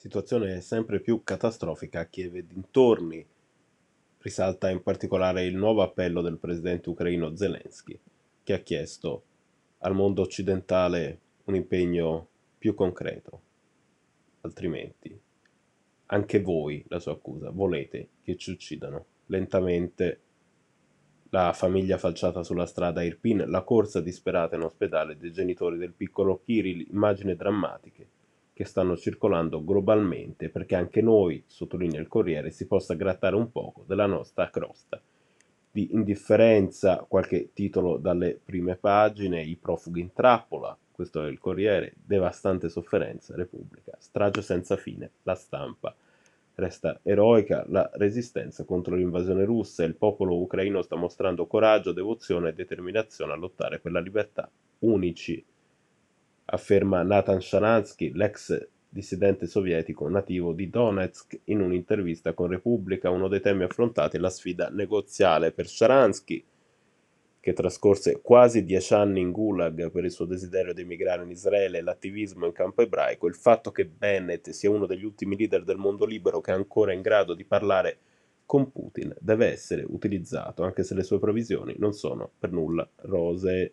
Situazione sempre più catastrofica a Kiev e dintorni. Risalta in particolare il nuovo appello del presidente ucraino Zelensky, che ha chiesto al mondo occidentale un impegno più concreto. Altrimenti, anche voi, la sua accusa, volete che ci uccidano lentamente la famiglia falciata sulla strada Irpin, la corsa disperata in ospedale dei genitori del piccolo Kirill, immagini drammatiche che stanno circolando globalmente perché anche noi, sottolinea il Corriere, si possa grattare un poco della nostra crosta di indifferenza, qualche titolo dalle prime pagine, i profughi in trappola, questo è il Corriere, devastante sofferenza, Repubblica, strage senza fine, la stampa. Resta eroica la resistenza contro l'invasione russa e il popolo ucraino sta mostrando coraggio, devozione e determinazione a lottare per la libertà. Unici, afferma Nathan Sharansky, l'ex dissidente sovietico nativo di Donetsk, in un'intervista con Repubblica. Uno dei temi affrontati è la sfida negoziale per Sharansky che trascorse quasi dieci anni in Gulag per il suo desiderio di emigrare in Israele l'attivismo in campo ebraico, il fatto che Bennett sia uno degli ultimi leader del mondo libero che è ancora in grado di parlare con Putin deve essere utilizzato, anche se le sue previsioni non sono per nulla rosee.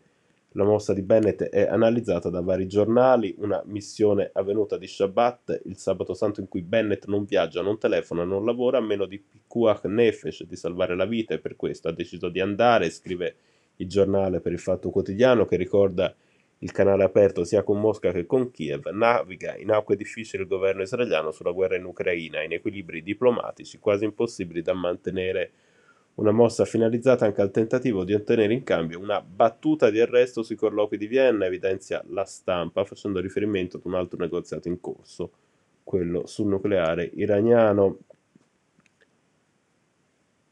La mossa di Bennett è analizzata da vari giornali, una missione avvenuta di Shabbat, il sabato santo in cui Bennett non viaggia, non telefona, non lavora, a meno di Pikuach Nefesh di salvare la vita e per questo ha deciso di andare, scrive il giornale per il Fatto Quotidiano che ricorda il canale aperto sia con Mosca che con Kiev, naviga in acque difficili il governo israeliano sulla guerra in Ucraina, in equilibri diplomatici quasi impossibili da mantenere una mossa finalizzata anche al tentativo di ottenere in cambio una battuta di arresto sui colloqui di Vienna, evidenzia la stampa facendo riferimento ad un altro negoziato in corso, quello sul nucleare iraniano.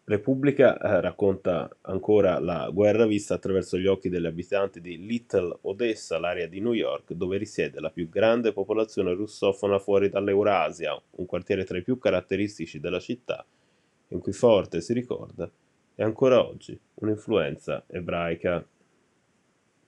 Repubblica eh, racconta ancora la guerra vista attraverso gli occhi degli abitanti di Little Odessa, l'area di New York, dove risiede la più grande popolazione russofona fuori dall'Eurasia, un quartiere tra i più caratteristici della città, in cui forte si ricorda è ancora oggi un'influenza ebraica.